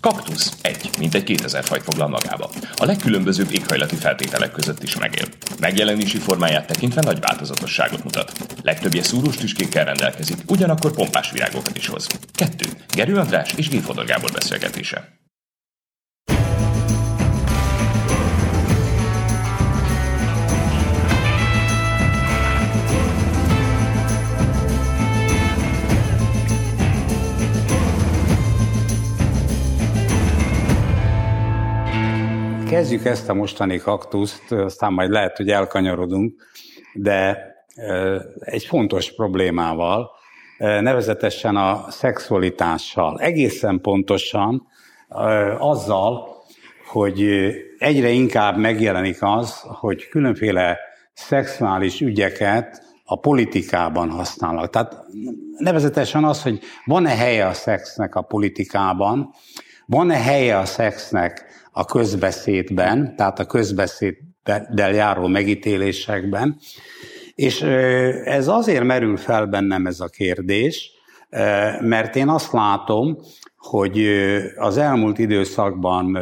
Kaktusz egy, mint egy 2000 fajt foglal magába. A legkülönbözőbb éghajlati feltételek között is megél. Megjelenési formáját tekintve nagy változatosságot mutat. Legtöbbje szúrós tüskékkel rendelkezik, ugyanakkor pompás virágokat is hoz. Kettő. Gerő András és Géfodor Gábor beszélgetése. Kezdjük ezt a mostani kaktuszt, aztán majd lehet, hogy elkanyarodunk, de egy fontos problémával, nevezetesen a szexualitással. Egészen pontosan azzal, hogy egyre inkább megjelenik az, hogy különféle szexuális ügyeket a politikában használnak. Tehát nevezetesen az, hogy van-e helye a szexnek a politikában, van-e helye a szexnek a közbeszédben, tehát a közbeszéddel járó megítélésekben. És ez azért merül fel bennem ez a kérdés, mert én azt látom, hogy az elmúlt időszakban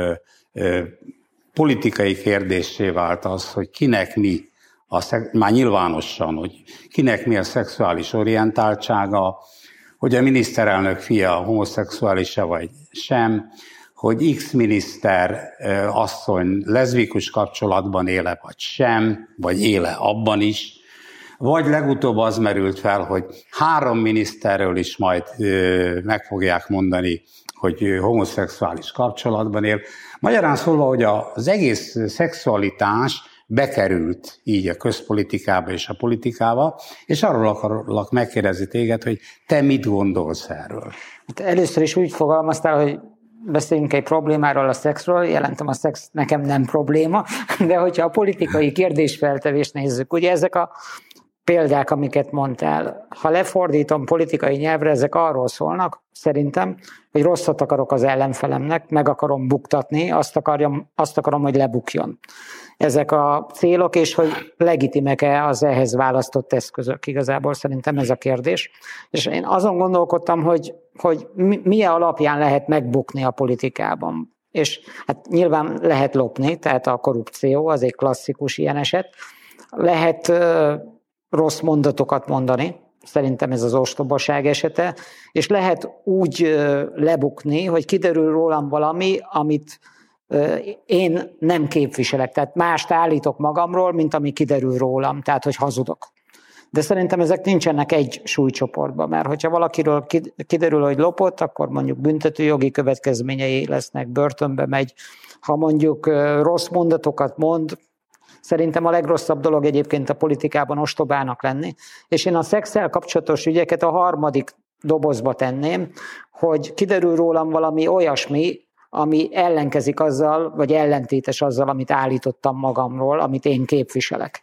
politikai kérdésé vált az, hogy kinek mi, a, már nyilvánosan, hogy kinek mi a szexuális orientáltsága, hogy a miniszterelnök fia homoszexuális-e vagy sem, hogy X miniszter asszony lezvikus kapcsolatban éle vagy sem, vagy éle abban is, vagy legutóbb az merült fel, hogy három miniszterről is majd meg fogják mondani, hogy homoszexuális kapcsolatban él. Magyarán szólva, hogy az egész szexualitás bekerült így a közpolitikába és a politikába, és arról akarok megkérdezni téged, hogy te mit gondolsz erről? Hát először is úgy fogalmaztál, hogy beszéljünk egy problémáról, a szexről, jelentem a szex nekem nem probléma, de hogyha a politikai kérdésfeltevést nézzük, ugye ezek a példák, amiket mondtál, ha lefordítom politikai nyelvre, ezek arról szólnak, szerintem, hogy rosszat akarok az ellenfelemnek, meg akarom buktatni, azt, akarjam, azt akarom, hogy lebukjon. Ezek a célok, és hogy legitimek-e az ehhez választott eszközök. Igazából szerintem ez a kérdés. És én azon gondolkodtam, hogy, hogy milyen alapján lehet megbukni a politikában. És hát nyilván lehet lopni, tehát a korrupció az egy klasszikus ilyen eset. Lehet rossz mondatokat mondani, szerintem ez az ostobaság esete, és lehet úgy lebukni, hogy kiderül rólam valami, amit én nem képviselek, tehát mást állítok magamról, mint ami kiderül rólam, tehát hogy hazudok. De szerintem ezek nincsenek egy súlycsoportban, mert hogyha valakiről kiderül, hogy lopott, akkor mondjuk büntetőjogi következményei lesznek, börtönbe megy. Ha mondjuk rossz mondatokat mond, Szerintem a legrosszabb dolog egyébként a politikában ostobának lenni. És én a szexel kapcsolatos ügyeket a harmadik dobozba tenném, hogy kiderül rólam valami olyasmi, ami ellenkezik azzal, vagy ellentétes azzal, amit állítottam magamról, amit én képviselek.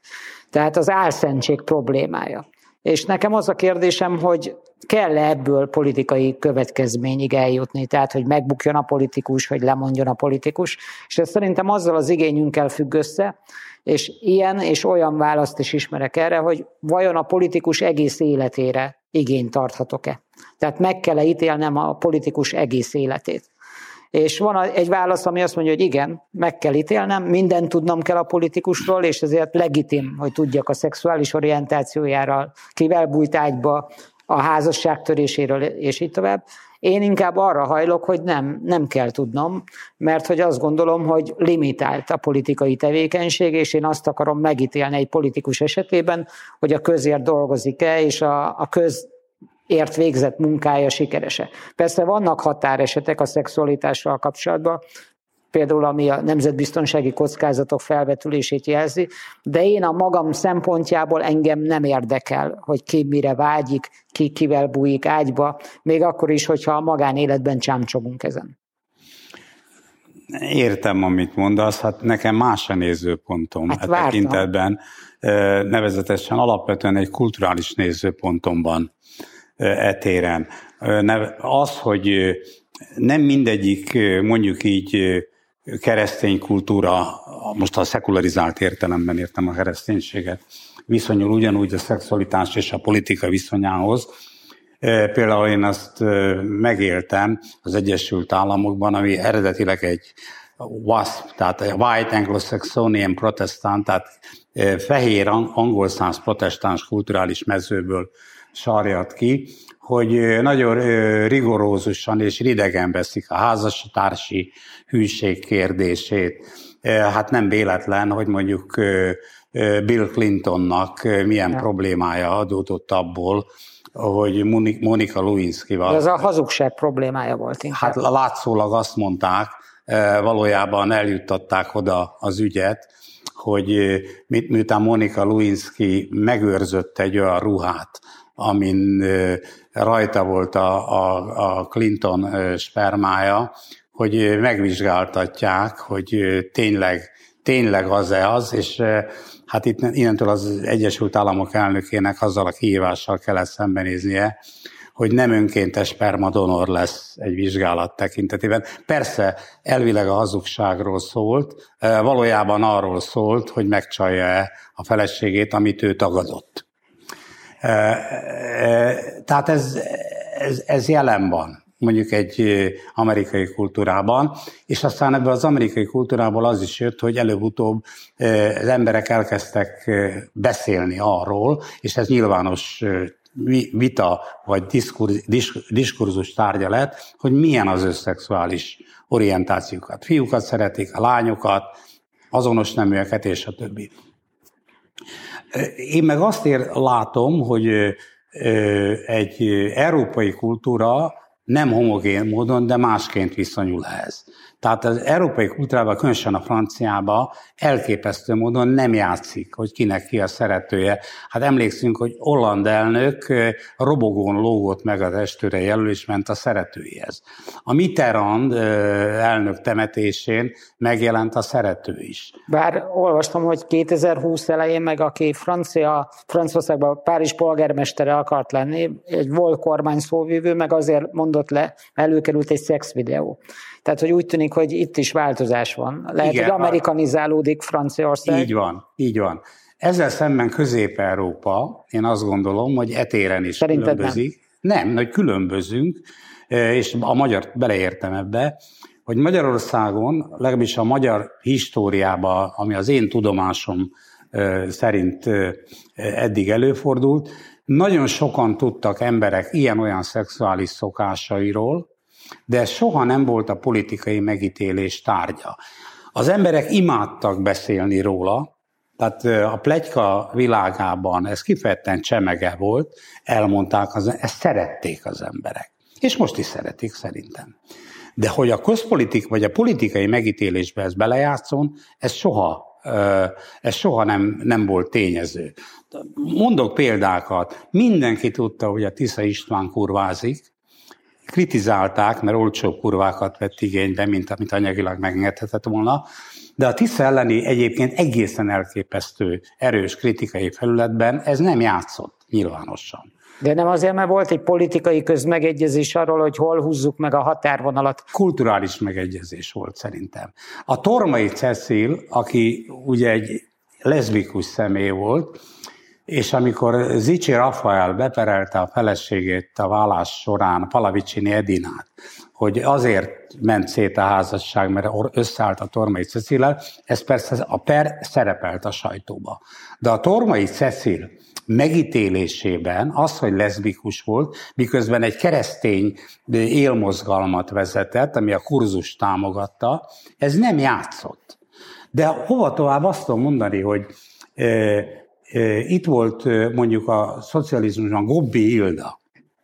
Tehát az álszentség problémája. És nekem az a kérdésem, hogy kell-e ebből politikai következményig eljutni, tehát hogy megbukjon a politikus, hogy lemondjon a politikus, és ez szerintem azzal az igényünkkel függ össze, és ilyen és olyan választ is ismerek erre, hogy vajon a politikus egész életére igényt tarthatok-e. Tehát meg kell-e ítélnem a politikus egész életét. És van egy válasz, ami azt mondja, hogy igen, meg kell ítélnem, mindent tudnom kell a politikusról, és ezért legitim, hogy tudjak a szexuális orientációjáról, kivel bújt ágyba, a házasság töréséről, és így tovább. Én inkább arra hajlok, hogy nem, nem kell tudnom, mert hogy azt gondolom, hogy limitált a politikai tevékenység, és én azt akarom megítélni egy politikus esetében, hogy a közért dolgozik-e, és a, a köz ért végzett munkája sikerese. Persze vannak határesetek a szexualitással kapcsolatban, például ami a nemzetbiztonsági kockázatok felvetülését jelzi, de én a magam szempontjából engem nem érdekel, hogy ki mire vágyik, ki kivel bújik ágyba, még akkor is, hogyha a magánéletben csámcsobunk ezen. Értem, amit mondasz, hát nekem más a nézőpontom hát e tekintetben, nevezetesen alapvetően egy kulturális nézőpontom van etéren. Az, hogy nem mindegyik, mondjuk így keresztény kultúra, most a szekularizált értelemben értem a kereszténységet, viszonyul ugyanúgy a szexualitás és a politika viszonyához. Például én azt megéltem az Egyesült Államokban, ami eredetileg egy WASP, tehát a White Anglo-Saxonian Protestant, tehát fehér angol száz protestáns kulturális mezőből sarjat ki, hogy nagyon rigorózusan és ridegen veszik a házastársi hűség kérdését. Hát nem véletlen, hogy mondjuk Bill Clintonnak milyen ja. problémája adódott abból, hogy Monika Lewinsky-val. Ez a hazugság problémája volt inkább. Hát látszólag azt mondták, valójában eljuttatták oda az ügyet, hogy miután Monika Lewinsky megőrzött egy olyan ruhát, amin rajta volt a, a, a Clinton spermája, hogy megvizsgáltatják, hogy tényleg, tényleg az-e az, és hát itt innentől az Egyesült Államok elnökének azzal a kihívással kellett szembenéznie, hogy nem önkéntes spermadonor lesz egy vizsgálat tekintetében. Persze elvileg a hazugságról szólt, valójában arról szólt, hogy megcsalja-e a feleségét, amit ő tagadott. Tehát ez, ez, ez jelen van mondjuk egy amerikai kultúrában, és aztán ebből az amerikai kultúrából az is jött, hogy előbb-utóbb az emberek elkezdtek beszélni arról, és ez nyilvános vita vagy diskurzus, tárgya lett, hogy milyen az összexuális orientációkat. Fiúkat szeretik, a lányokat, azonos neműeket és a többi. Én meg azt ér, látom, hogy egy európai kultúra nem homogén módon, de másként viszonyul ehhez. Tehát az európai kultúrában, különösen a franciában elképesztő módon nem játszik, hogy kinek ki a szeretője. Hát emlékszünk, hogy Holland elnök robogón lógott meg az estőre jelöl, ment a szeretőjéhez. A Mitterrand elnök temetésén megjelent a szerető is. Bár olvastam, hogy 2020 elején meg aki francia, Franciaországban Párizs polgármestere akart lenni, egy volt kormány szóvívő, meg azért mondott le, előkerült egy szexvideó. Tehát, hogy úgy tűnik, hogy itt is változás van. Lehet, Igen, hogy amerikanizálódik Franciaország. Így van, így van. Ezzel szemben Közép-Európa, én azt gondolom, hogy etéren is Szerinted különbözik. Nem, nem hogy különbözünk, e, és a magyar beleértem ebbe, hogy Magyarországon, legalábbis a magyar históriában, ami az én tudomásom e, szerint e, eddig előfordult, nagyon sokan tudtak emberek ilyen-olyan szexuális szokásairól, de ez soha nem volt a politikai megítélés tárgya. Az emberek imádtak beszélni róla, tehát a plegyka világában ez kifejezetten csemege volt, elmondták, az, ezt szerették az emberek. És most is szeretik szerintem. De hogy a közpolitik vagy a politikai megítélésbe ez belejátszon, ez soha, ez soha nem, nem volt tényező. Mondok példákat. Mindenki tudta, hogy a Tisza István kurvázik, kritizálták, mert olcsó kurvákat vett igénybe, mint amit anyagilag megengedhetett volna, de a TISZA elleni egyébként egészen elképesztő erős kritikai felületben ez nem játszott nyilvánosan. De nem azért, mert volt egy politikai közmegegyezés arról, hogy hol húzzuk meg a határvonalat. Kulturális megegyezés volt szerintem. A Tormai Cecil, aki ugye egy leszbikus személy volt, és amikor Zicsi Rafael beperelte a feleségét a vállás során, Palavicsini Edinát, hogy azért ment szét a házasság, mert összeállt a Tormai Cecillel, ez persze a per szerepelt a sajtóba. De a Tormai Cecil megítélésében az, hogy leszbikus volt, miközben egy keresztény élmozgalmat vezetett, ami a kurzus támogatta, ez nem játszott. De hova tovább azt tudom mondani, hogy itt volt mondjuk a szocializmusban Gobbi Ilda.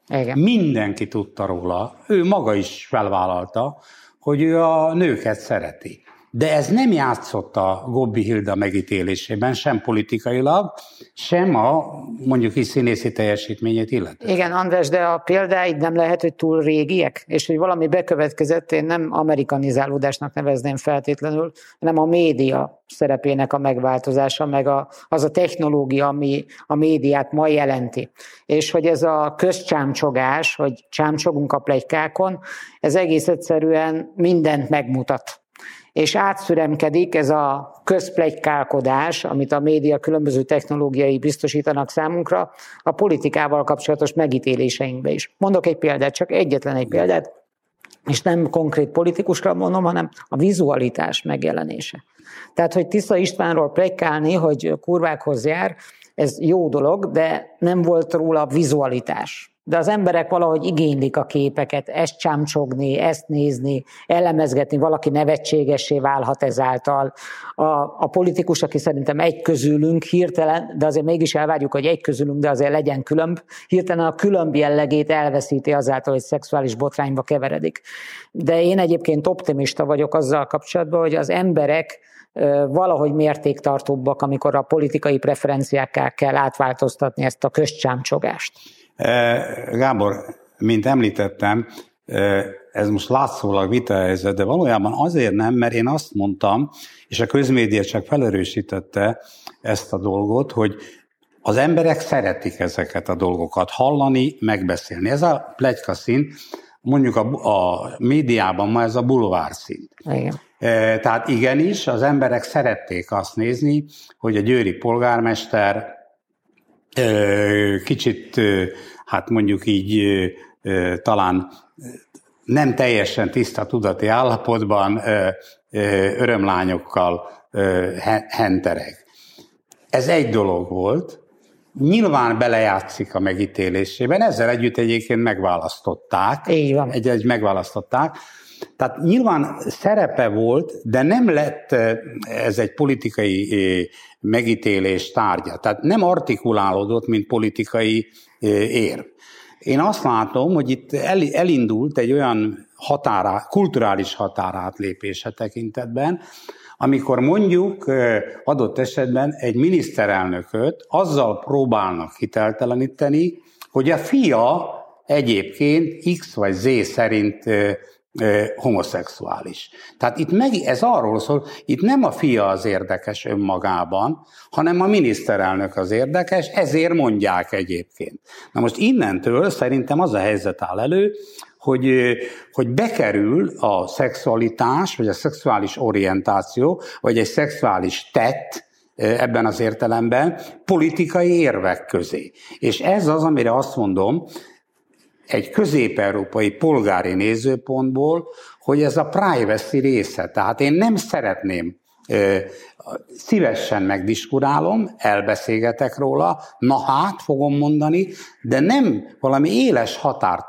Igen. Mindenki tudta róla, ő maga is felvállalta, hogy ő a nőket szereti. De ez nem játszott a Gobbi Hilda megítélésében, sem politikailag, sem a mondjuk is színészi teljesítményét illetve. Igen, András, de a példáid nem lehet, hogy túl régiek, és hogy valami bekövetkezett, én nem amerikanizálódásnak nevezném feltétlenül, hanem a média szerepének a megváltozása, meg a, az a technológia, ami a médiát ma jelenti. És hogy ez a közcsámcsogás, hogy csámcsogunk a plegykákon, ez egész egyszerűen mindent megmutat és átszüremkedik ez a közplegykálkodás, amit a média különböző technológiai biztosítanak számunkra, a politikával kapcsolatos megítéléseinkbe is. Mondok egy példát, csak egyetlen egy példát, és nem konkrét politikusra mondom, hanem a vizualitás megjelenése. Tehát, hogy Tisza Istvánról plegykálni, hogy kurvákhoz jár, ez jó dolog, de nem volt róla vizualitás de az emberek valahogy igénylik a képeket, ezt csámcsogni, ezt nézni, elemezgetni, valaki nevetségesé válhat ezáltal. A, a politikus, aki szerintem egy közülünk hirtelen, de azért mégis elvárjuk, hogy egy közülünk, de azért legyen különb, hirtelen a különb jellegét elveszíti azáltal, hogy szexuális botrányba keveredik. De én egyébként optimista vagyok azzal kapcsolatban, hogy az emberek valahogy mértéktartóbbak, amikor a politikai preferenciákká kell átváltoztatni ezt a közcsámcsogást. Gábor, mint említettem, ez most látszólag vitahelyzet, de valójában azért nem, mert én azt mondtam, és a közmédia csak felerősítette ezt a dolgot, hogy az emberek szeretik ezeket a dolgokat hallani, megbeszélni. Ez a plegyka szint, mondjuk a, a médiában ma ez a bulvár szint. Igen. E, tehát igenis, az emberek szerették azt nézni, hogy a győri polgármester kicsit, hát mondjuk így talán nem teljesen tiszta tudati állapotban örömlányokkal hentereg. Ez egy dolog volt, nyilván belejátszik a megítélésében, ezzel együtt egyébként megválasztották. Így van. Egy, egy megválasztották. Tehát nyilván szerepe volt, de nem lett ez egy politikai megítélés tárgya. Tehát nem artikulálódott, mint politikai ér. Én azt látom, hogy itt elindult egy olyan határá, kulturális határátlépése tekintetben, amikor mondjuk adott esetben egy miniszterelnököt azzal próbálnak hitelteleníteni, hogy a fia egyébként X vagy Z szerint homoszexuális. Tehát itt meg, ez arról szól, itt nem a fia az érdekes önmagában, hanem a miniszterelnök az érdekes, ezért mondják egyébként. Na most innentől szerintem az a helyzet áll elő, hogy, hogy bekerül a szexualitás, vagy a szexuális orientáció, vagy egy szexuális tett, ebben az értelemben politikai érvek közé. És ez az, amire azt mondom, egy közép-európai polgári nézőpontból, hogy ez a privacy része. Tehát én nem szeretném szívesen megdiskurálom, elbeszélgetek róla, na hát fogom mondani, de nem valami éles határt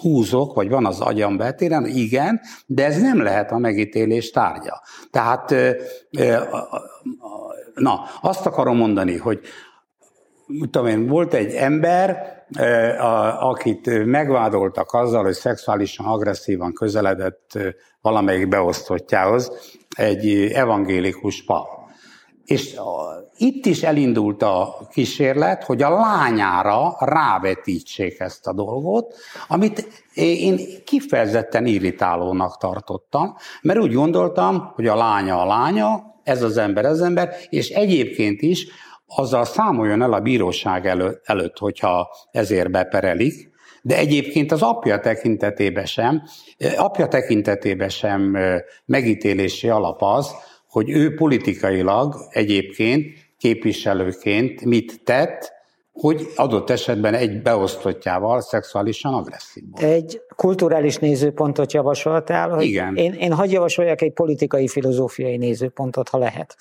húzok, vagy van az agyam betéren, igen, de ez nem lehet a megítélés tárgya. Tehát, na, azt akarom mondani, hogy tudom én, volt egy ember, akit megvádoltak azzal, hogy szexuálisan agresszívan közeledett valamelyik beosztottjához, egy evangélikus pap. És itt is elindult a kísérlet, hogy a lányára rávetítsék ezt a dolgot, amit én kifejezetten irritálónak tartottam, mert úgy gondoltam, hogy a lánya a lánya, ez az ember az ember, és egyébként is azzal számoljon el a bíróság elő, előtt, hogyha ezért beperelik, de egyébként az apja tekintetében sem, apja tekintetében sem megítélési alap az, hogy ő politikailag egyébként képviselőként mit tett, hogy adott esetben egy beosztottjával szexuálisan agresszív volt. Egy kulturális nézőpontot javasoltál, hogy Igen. Én, én hagyj javasoljak egy politikai filozófiai nézőpontot, ha lehet.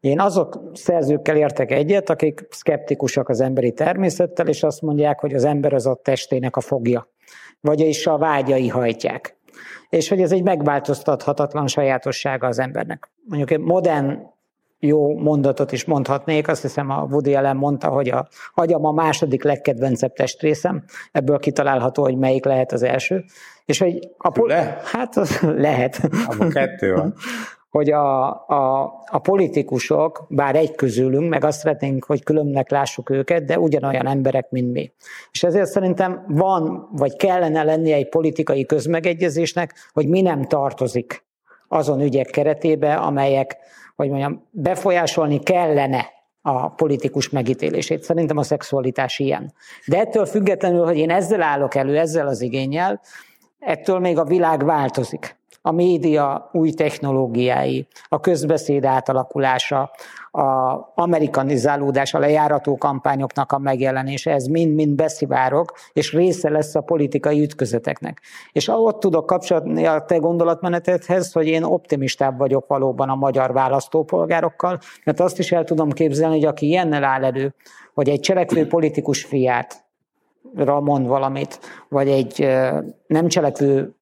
Én azok szerzőkkel értek egyet, akik szkeptikusak az emberi természettel, és azt mondják, hogy az ember az a testének a fogja, vagyis a vágyai hajtják. És hogy ez egy megváltoztathatatlan sajátossága az embernek. Mondjuk egy modern jó mondatot is mondhatnék, azt hiszem a Woody Allen mondta, hogy a agyam a második legkedvencebb testrészem, ebből kitalálható, hogy melyik lehet az első. És hogy a pol- Le? Hát az lehet. Abba kettő van. hogy a, a, a politikusok, bár egy közülünk, meg azt szeretnénk, hogy különnek lássuk őket, de ugyanolyan emberek, mint mi. És ezért szerintem van, vagy kellene lennie egy politikai közmegegyezésnek, hogy mi nem tartozik azon ügyek keretébe, amelyek, hogy mondjam, befolyásolni kellene a politikus megítélését. Szerintem a szexualitás ilyen. De ettől függetlenül, hogy én ezzel állok elő, ezzel az igényel, ettől még a világ változik. A média új technológiái, a közbeszéd átalakulása, a amerikanizálódás, a lejárató kampányoknak a megjelenése, ez mind-mind beszivárok, és része lesz a politikai ütközeteknek. És ott tudok kapcsolni a te gondolatmenetedhez, hogy én optimistább vagyok valóban a magyar választópolgárokkal, mert azt is el tudom képzelni, hogy aki ilyennel áll elő, hogy egy cselekvő politikus fiát mond valamit, vagy egy nem cselekvő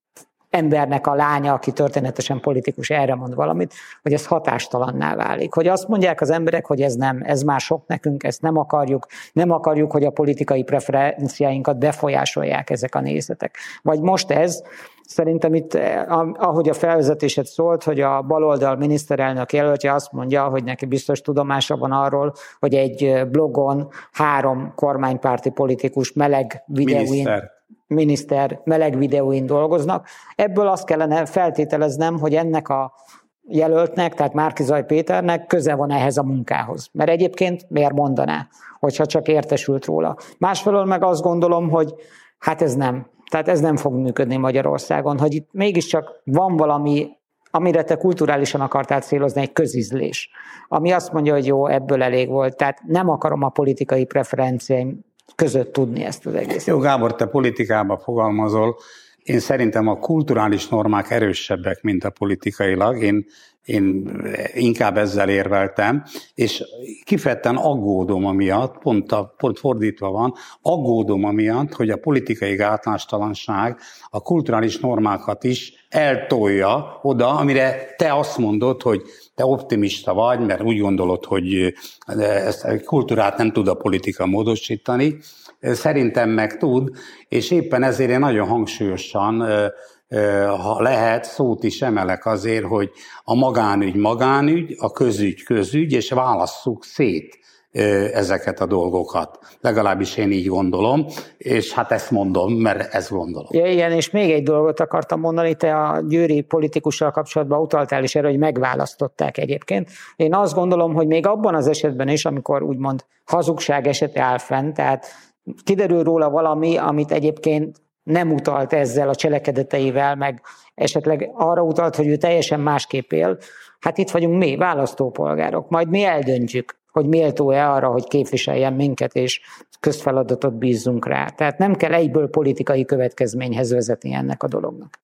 embernek a lánya, aki történetesen politikus, erre mond valamit, hogy ez hatástalanná válik. Hogy azt mondják az emberek, hogy ez nem, ez már sok nekünk, ezt nem akarjuk, nem akarjuk, hogy a politikai preferenciáinkat befolyásolják ezek a nézetek. Vagy most ez, Szerintem itt, ahogy a felvezetésed szólt, hogy a baloldal miniszterelnök jelöltje azt mondja, hogy neki biztos tudomása van arról, hogy egy blogon három kormánypárti politikus meleg videóin, Miniszter miniszter meleg videóin dolgoznak. Ebből azt kellene feltételeznem, hogy ennek a jelöltnek, tehát Márkizaj Péternek köze van ehhez a munkához. Mert egyébként miért mondaná, hogyha csak értesült róla. Másfelől meg azt gondolom, hogy hát ez nem. Tehát ez nem fog működni Magyarországon, hogy itt mégiscsak van valami, amire te kulturálisan akartál célozni, egy közizlés, ami azt mondja, hogy jó, ebből elég volt. Tehát nem akarom a politikai preferenciáim között tudni ezt az egészet. Jó, Gábor, te politikába fogalmazol. Én szerintem a kulturális normák erősebbek, mint a politikailag. Én, én inkább ezzel érveltem, és kifejezetten aggódom amiatt, pont, a, pont fordítva van, aggódom amiatt, hogy a politikai gátlástalanság a kulturális normákat is eltolja oda, amire te azt mondod, hogy te optimista vagy, mert úgy gondolod, hogy ezt a kultúrát nem tud a politika módosítani. Szerintem meg tud, és éppen ezért én nagyon hangsúlyosan ha lehet, szót is emelek azért, hogy a magánügy magánügy, a közügy közügy, és válasszuk szét ezeket a dolgokat. Legalábbis én így gondolom, és hát ezt mondom, mert ezt gondolom. Ja, igen, és még egy dolgot akartam mondani, te a győri politikussal kapcsolatban utaltál is erre, hogy megválasztották egyébként. Én azt gondolom, hogy még abban az esetben is, amikor úgymond hazugság esete áll fenn, tehát kiderül róla valami, amit egyébként nem utalt ezzel a cselekedeteivel, meg esetleg arra utalt, hogy ő teljesen másképp él, hát itt vagyunk mi, választópolgárok, majd mi eldöntjük, hogy méltó-e arra, hogy képviseljen minket, és közfeladatot bízzunk rá. Tehát nem kell egyből politikai következményhez vezetni ennek a dolognak.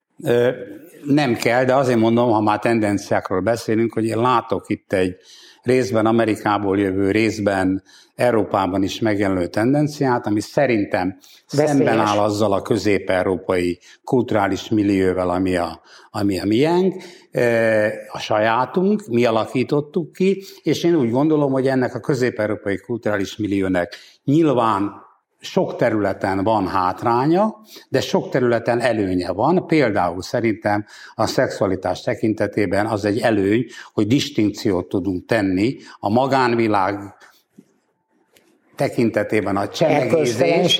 Nem kell, de azért mondom, ha már tendenciákról beszélünk, hogy én látok itt egy részben Amerikából jövő, részben Európában is megjelenő tendenciát, ami szerintem Veszélyes. szemben áll azzal a közép-európai kulturális millióvel, ami a, ami a miénk, e, a sajátunk, mi alakítottuk ki, és én úgy gondolom, hogy ennek a közép-európai kulturális milliónek nyilván sok területen van hátránya, de sok területen előnye van. Például szerintem a szexualitás tekintetében az egy előny, hogy distinkciót tudunk tenni a magánvilág tekintetében a csemegézés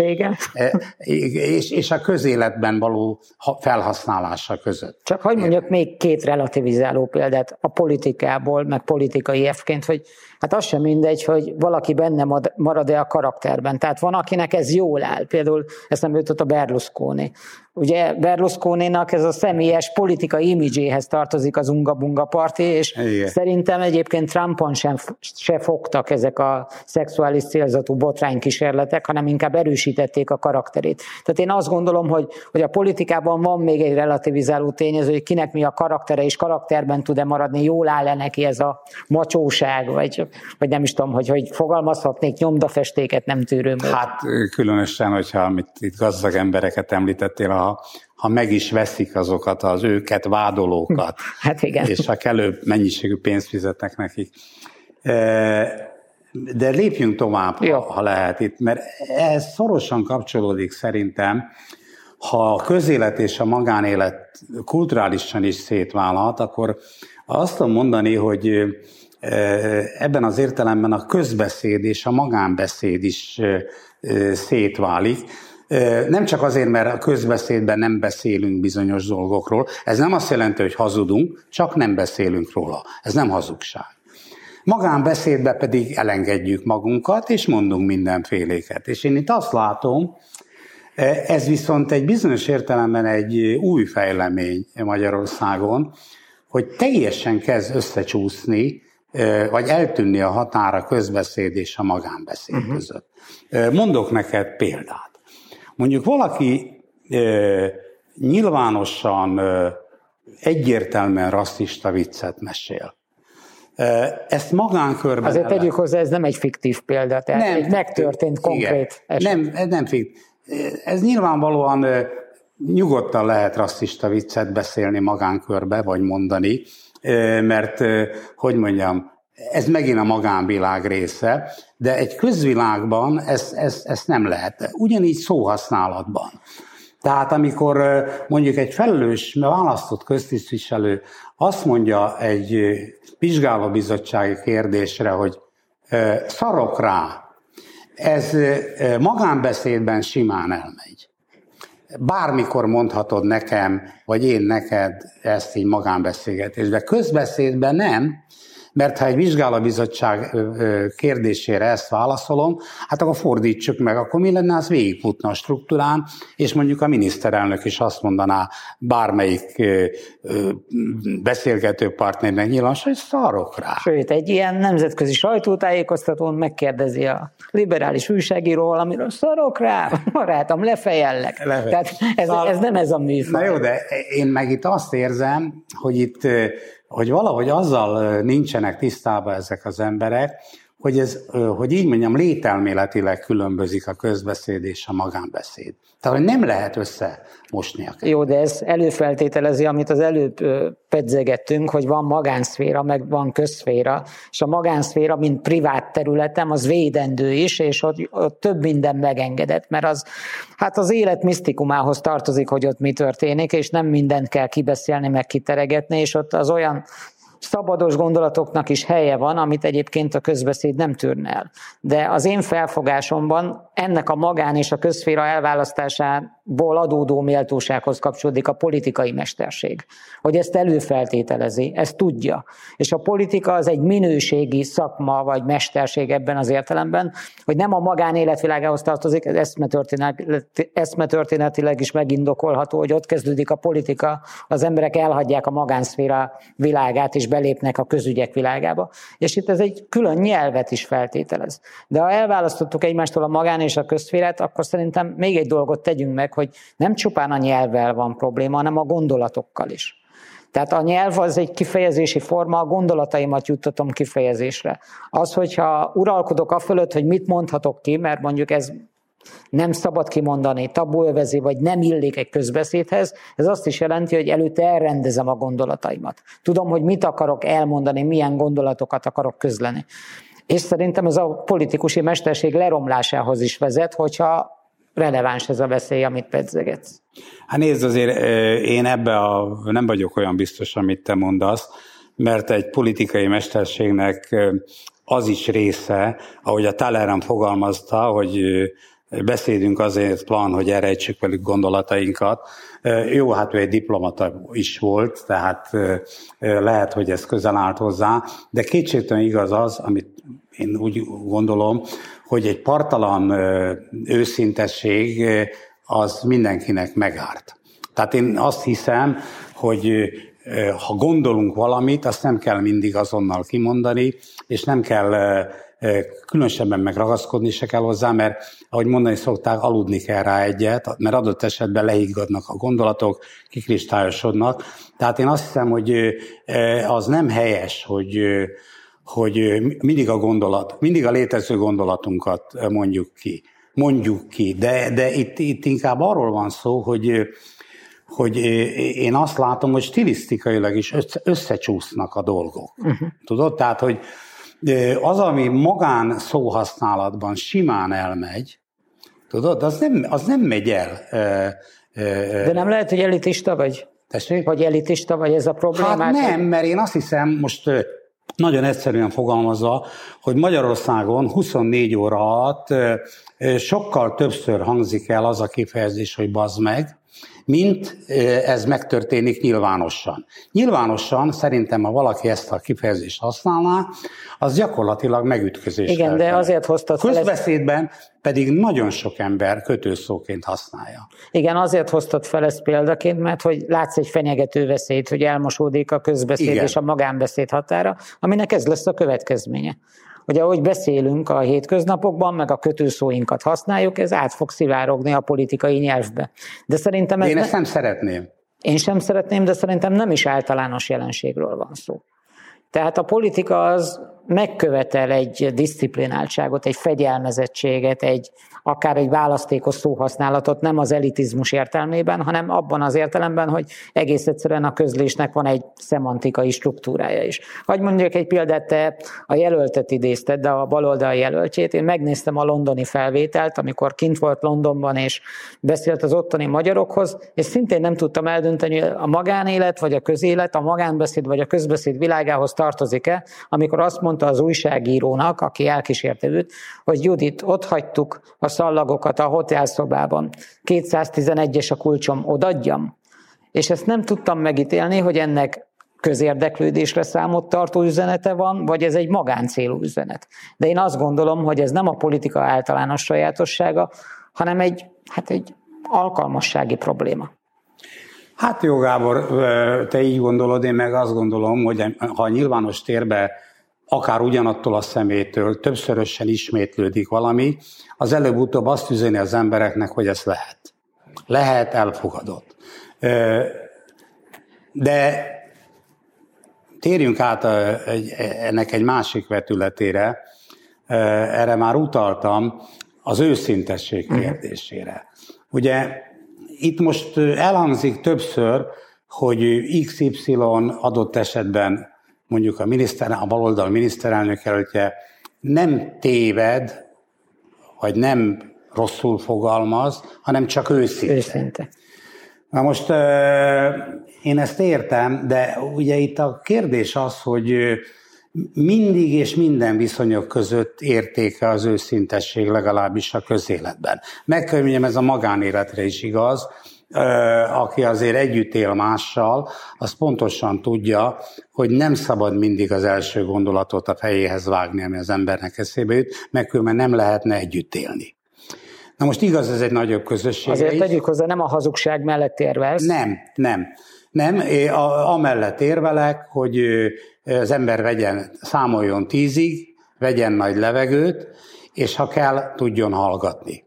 e, és, és a közéletben való felhasználása között. Csak hogy mondjak még két relativizáló példát a politikából, meg politikai F-ként, hogy hát az sem mindegy, hogy valaki benne marad-e a karakterben. Tehát van, akinek ez jól áll. Például ezt nem jutott a Berlusconi. Ugye Berlusconinak ez a személyes politikai imidzséhez tartozik az Unga-Bunga parti, és Igen. szerintem egyébként Trumpon sem se fogtak ezek a szexuális célzatú botránykísérletek, hanem inkább erősítették a karakterét. Tehát én azt gondolom, hogy, hogy a politikában van még egy relativizáló tényező, hogy kinek mi a karaktere, és karakterben tud-e maradni, jól áll-e neki ez a macsóság, vagy, vagy nem is tudom, hogy, hogy fogalmazhatnék nyomdafestéket nem tűröm. Hát különösen, hogyha amit itt gazdag embereket említettél, a ha meg is veszik azokat az őket vádolókat, hát igen. és a kellő mennyiségű pénzt fizetnek nekik. E, de lépjünk tovább, Jó. ha lehet itt, mert ez szorosan kapcsolódik szerintem, ha a közélet és a magánélet kulturálisan is szétválhat, akkor azt tudom mondani, hogy ebben az értelemben a közbeszéd és a magánbeszéd is szétválik. Nem csak azért, mert a közbeszédben nem beszélünk bizonyos dolgokról, ez nem azt jelenti, hogy hazudunk, csak nem beszélünk róla. Ez nem hazugság. Magánbeszédbe pedig elengedjük magunkat, és mondunk mindenféléket. És én itt azt látom, Ez viszont egy bizonyos értelemben egy új fejlemény Magyarországon, hogy teljesen kezd összecsúszni, vagy eltűnni a határa közbeszéd és a magánbeszéd uh-huh. között. Mondok neked példát. Mondjuk valaki nyilvánosan egyértelműen rasszista viccet mesél. Ezt magánkörben... Azért tegyük hozzá, ez nem egy fiktív példa, tehát nem, egy megtörtént konkrét igen, eset. Nem, nem fiktív. Ez nyilvánvalóan nyugodtan lehet rasszista viccet beszélni magánkörbe, vagy mondani, mert, hogy mondjam, ez megint a magánvilág része, de egy közvilágban ezt ez, ez nem lehet. Ugyanígy szóhasználatban. Tehát amikor mondjuk egy felelős, választott köztisztviselő azt mondja egy vizsgálóbizottsági kérdésre, hogy szarok rá, ez magánbeszédben simán elmegy. Bármikor mondhatod nekem, vagy én neked ezt így magánbeszélgetésben. Közbeszédben nem, mert ha egy vizsgálóbizottság kérdésére ezt válaszolom, hát akkor fordítsuk meg, akkor mi lenne, az végigfutna a struktúrán, és mondjuk a miniszterelnök is azt mondaná bármelyik beszélgető partnernek nyilvánosan, hogy szarok rá. Sőt, egy ilyen nemzetközi sajtótájékoztatón megkérdezi a liberális újságíró valamiről, szarok rá, barátom, lefejellek. Lefej. Tehát ez, ez nem ez a műfaj. Na jó, de én meg itt azt érzem, hogy itt hogy valahogy azzal nincsenek tisztában ezek az emberek, hogy, ez, hogy így mondjam, lételméletileg különbözik a közbeszéd és a magánbeszéd. Tehát, hogy nem lehet összemosni a Jó, de ez előfeltételezi, amit az előbb pedzegettünk, hogy van magánszféra, meg van közszféra, és a magánszféra, mint privát területem, az védendő is, és ott, ott több minden megengedett, mert az, hát az élet misztikumához tartozik, hogy ott mi történik, és nem mindent kell kibeszélni, meg kiteregetni, és ott az olyan szabados gondolatoknak is helye van, amit egyébként a közbeszéd nem tűrne el. De az én felfogásomban ennek a magán és a közféra elválasztásából adódó méltósághoz kapcsolódik a politikai mesterség. Hogy ezt előfeltételezi, ezt tudja. És a politika az egy minőségi szakma vagy mesterség ebben az értelemben, hogy nem a magánéletvilágához tartozik, ez eszmetörténetileg is megindokolható, hogy ott kezdődik a politika, az emberek elhagyják a magánszféra világát, és belépnek a közügyek világába. És itt ez egy külön nyelvet is feltételez. De ha elválasztottuk egymástól a magán és a közférát, akkor szerintem még egy dolgot tegyünk meg, hogy nem csupán a nyelvvel van probléma, hanem a gondolatokkal is. Tehát a nyelv az egy kifejezési forma, a gondolataimat juttatom kifejezésre. Az, hogyha uralkodok a fölött, hogy mit mondhatok ki, mert mondjuk ez nem szabad kimondani, tabuölvezi, vagy nem illik egy közbeszédhez, ez azt is jelenti, hogy előtte elrendezem a gondolataimat. Tudom, hogy mit akarok elmondani, milyen gondolatokat akarok közleni. És szerintem ez a politikusi mesterség leromlásához is vezet, hogyha releváns ez a veszély, amit pedzegetsz. Hát nézd, azért én ebbe a, nem vagyok olyan biztos, amit te mondasz, mert egy politikai mesterségnek az is része, ahogy a Talleyrand fogalmazta, hogy beszédünk azért plan, hogy elrejtsük velük gondolatainkat. Jó, hát ő egy diplomata is volt, tehát lehet, hogy ez közel állt hozzá, de kétségtelen igaz az, amit én úgy gondolom, hogy egy partalan őszintesség az mindenkinek megárt. Tehát én azt hiszem, hogy ha gondolunk valamit, azt nem kell mindig azonnal kimondani, és nem kell különösebben megragaszkodni se kell hozzá, mert ahogy mondani szokták, aludni kell rá egyet, mert adott esetben leiggadnak a gondolatok, kikristályosodnak. Tehát én azt hiszem, hogy az nem helyes, hogy hogy mindig a gondolat, mindig a létező gondolatunkat mondjuk ki. Mondjuk ki, de, de itt, itt inkább arról van szó, hogy, hogy én azt látom, hogy stilisztikailag is összecsúsznak a dolgok. Uh-huh. Tudod? Tehát, hogy az, ami magán szóhasználatban simán elmegy, tudod, az nem, az nem megy el. De nem lehet, hogy elitista vagy? Tessék? Vagy elitista vagy ez a probléma? Hát nem, mert én azt hiszem, most nagyon egyszerűen fogalmazva, hogy Magyarországon 24 óra alatt sokkal többször hangzik el az a kifejezés, hogy bazd meg, mint ez megtörténik nyilvánosan. Nyilvánosan szerintem, ha valaki ezt a kifejezést használná, az gyakorlatilag megütközés. Igen, de azért hoztad fel Közbeszédben pedig nagyon sok ember kötőszóként használja. Igen, azért hoztad fel ezt példaként, mert hogy látsz egy fenyegető veszélyt, hogy elmosódik a közbeszéd Igen. és a magánbeszéd határa, aminek ez lesz a következménye hogy ahogy beszélünk a hétköznapokban, meg a kötőszóinkat használjuk, ez át fog szivárogni a politikai nyelvbe. De szerintem ez Én ezt ne... nem szeretném. Én sem szeretném, de szerintem nem is általános jelenségről van szó. Tehát a politika az megkövetel egy disziplináltságot, egy fegyelmezettséget, egy akár egy választékos szóhasználatot, nem az elitizmus értelmében, hanem abban az értelemben, hogy egész egyszerűen a közlésnek van egy szemantikai struktúrája is. Hogy mondjuk egy példát, te a jelöltet idézted, de a baloldali jelöltjét, én megnéztem a londoni felvételt, amikor kint volt Londonban, és beszélt az ottani magyarokhoz, és szintén nem tudtam eldönteni, hogy a magánélet, vagy a közélet, a magánbeszéd, vagy a közbeszéd világához tartozik-e, amikor azt mondta az újságírónak, aki elkísérte őt, hogy Judit, ott hagytuk a szallagokat a hotelszobában. 211-es a kulcsom, odadjam. És ezt nem tudtam megítélni, hogy ennek közérdeklődésre számot tartó üzenete van, vagy ez egy magáncélú üzenet. De én azt gondolom, hogy ez nem a politika általános sajátossága, hanem egy, hát egy alkalmassági probléma. Hát jó, Gábor, te így gondolod, én meg azt gondolom, hogy ha a nyilvános térbe akár ugyanattól a szemétől többszörösen ismétlődik valami, az előbb-utóbb azt üzeni az embereknek, hogy ez lehet. Lehet, elfogadott. De térjünk át ennek egy másik vetületére, erre már utaltam, az őszintesség mhm. kérdésére. Ugye itt most elhangzik többször, hogy XY adott esetben mondjuk a, miniszter, a baloldal miniszterelnök előtte nem téved, vagy nem rosszul fogalmaz, hanem csak őszinte. Őszinte. Na most én ezt értem, de ugye itt a kérdés az, hogy mindig és minden viszonyok között értéke az őszintesség legalábbis a közéletben. Megkönnyem ez a magánéletre is igaz, aki azért együtt él mással, az pontosan tudja, hogy nem szabad mindig az első gondolatot a fejéhez vágni, ami az embernek eszébe jut, mert különben nem lehetne együtt élni. Na most igaz, ez egy nagyobb közösség. Azért tegyük hozzá, nem a hazugság mellett érvelsz. Nem, nem. Nem, amellett érvelek, hogy az ember vegyen, számoljon tízig, vegyen nagy levegőt, és ha kell, tudjon hallgatni.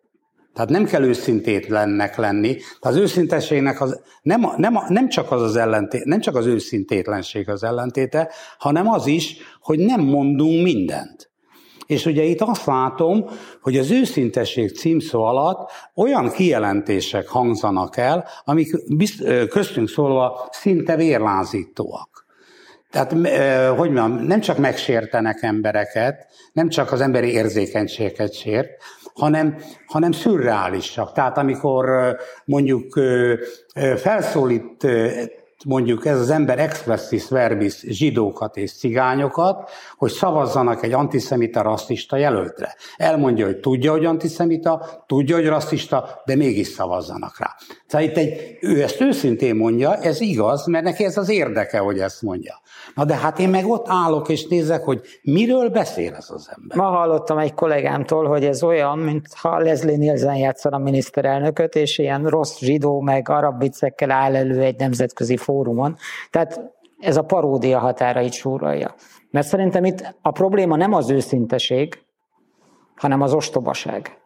Tehát nem kell őszintétlennek lenni. Tehát az őszintességnek az, nem, nem, nem, csak az az ellentét, nem csak az őszintétlenség az ellentéte, hanem az is, hogy nem mondunk mindent. És ugye itt azt látom, hogy az őszintesség címszó alatt olyan kijelentések hangzanak el, amik bizt, köztünk szólva szinte vérlázítóak. Tehát, hogy mondjam, nem csak megsértenek embereket, nem csak az emberi érzékenységet sért, hanem, hanem szürreálisak. Tehát amikor mondjuk felszólít mondjuk ez az ember expressis verbis zsidókat és cigányokat, hogy szavazzanak egy antiszemita, rasszista jelöltre. Elmondja, hogy tudja, hogy antiszemita, tudja, hogy rasszista, de mégis szavazzanak rá. Tehát itt egy, ő ezt őszintén mondja, ez igaz, mert neki ez az érdeke, hogy ezt mondja. Na de hát én meg ott állok és nézek, hogy miről beszél ez az ember. Ma hallottam egy kollégámtól, hogy ez olyan, mintha Leslie Nielsen játszana a miniszterelnököt, és ilyen rossz zsidó meg arab viccekkel áll elő egy nemzetközi fórumon. Tehát ez a paródia határait súrolja. Mert szerintem itt a probléma nem az őszinteség, hanem az ostobaság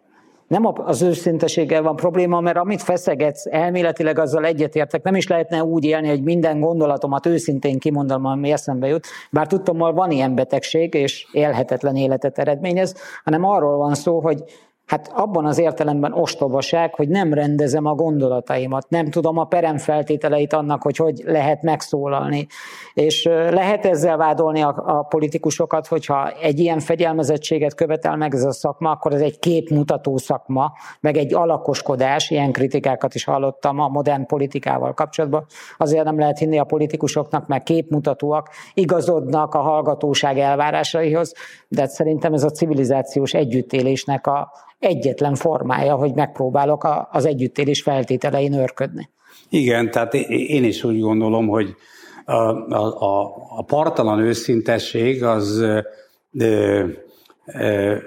nem az őszinteséggel van probléma, mert amit feszegetsz, elméletileg azzal egyetértek, nem is lehetne úgy élni, hogy minden gondolatomat őszintén kimondom, ami eszembe jut, bár tudtam, hogy van ilyen betegség, és élhetetlen életet eredményez, hanem arról van szó, hogy Hát abban az értelemben ostobaság, hogy nem rendezem a gondolataimat, nem tudom a peremfeltételeit annak, hogy hogy lehet megszólalni. És lehet ezzel vádolni a, a politikusokat, hogyha egy ilyen fegyelmezettséget követel meg ez a szakma, akkor ez egy képmutató szakma, meg egy alakoskodás, ilyen kritikákat is hallottam a modern politikával kapcsolatban. Azért nem lehet hinni a politikusoknak, mert képmutatóak, igazodnak a hallgatóság elvárásaihoz, de szerintem ez a civilizációs együttélésnek a egyetlen formája, hogy megpróbálok az együttélés feltételein örködni. Igen, tehát én is úgy gondolom, hogy a, a, a partalan őszintesség az, de, de,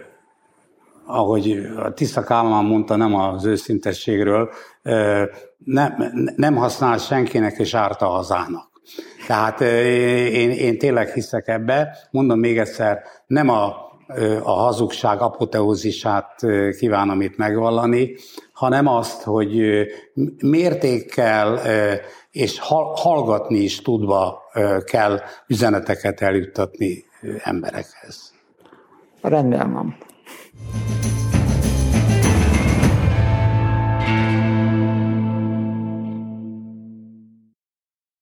ahogy a Tisza Kálmán mondta, nem az őszintességről, nem, nem használ senkinek és árta hazának. Tehát én, én tényleg hiszek ebbe, mondom még egyszer, nem a a hazugság apoteózisát kívánom itt megvallani, hanem azt, hogy mértékkel és hallgatni is tudva kell üzeneteket eljuttatni emberekhez. Rendben van.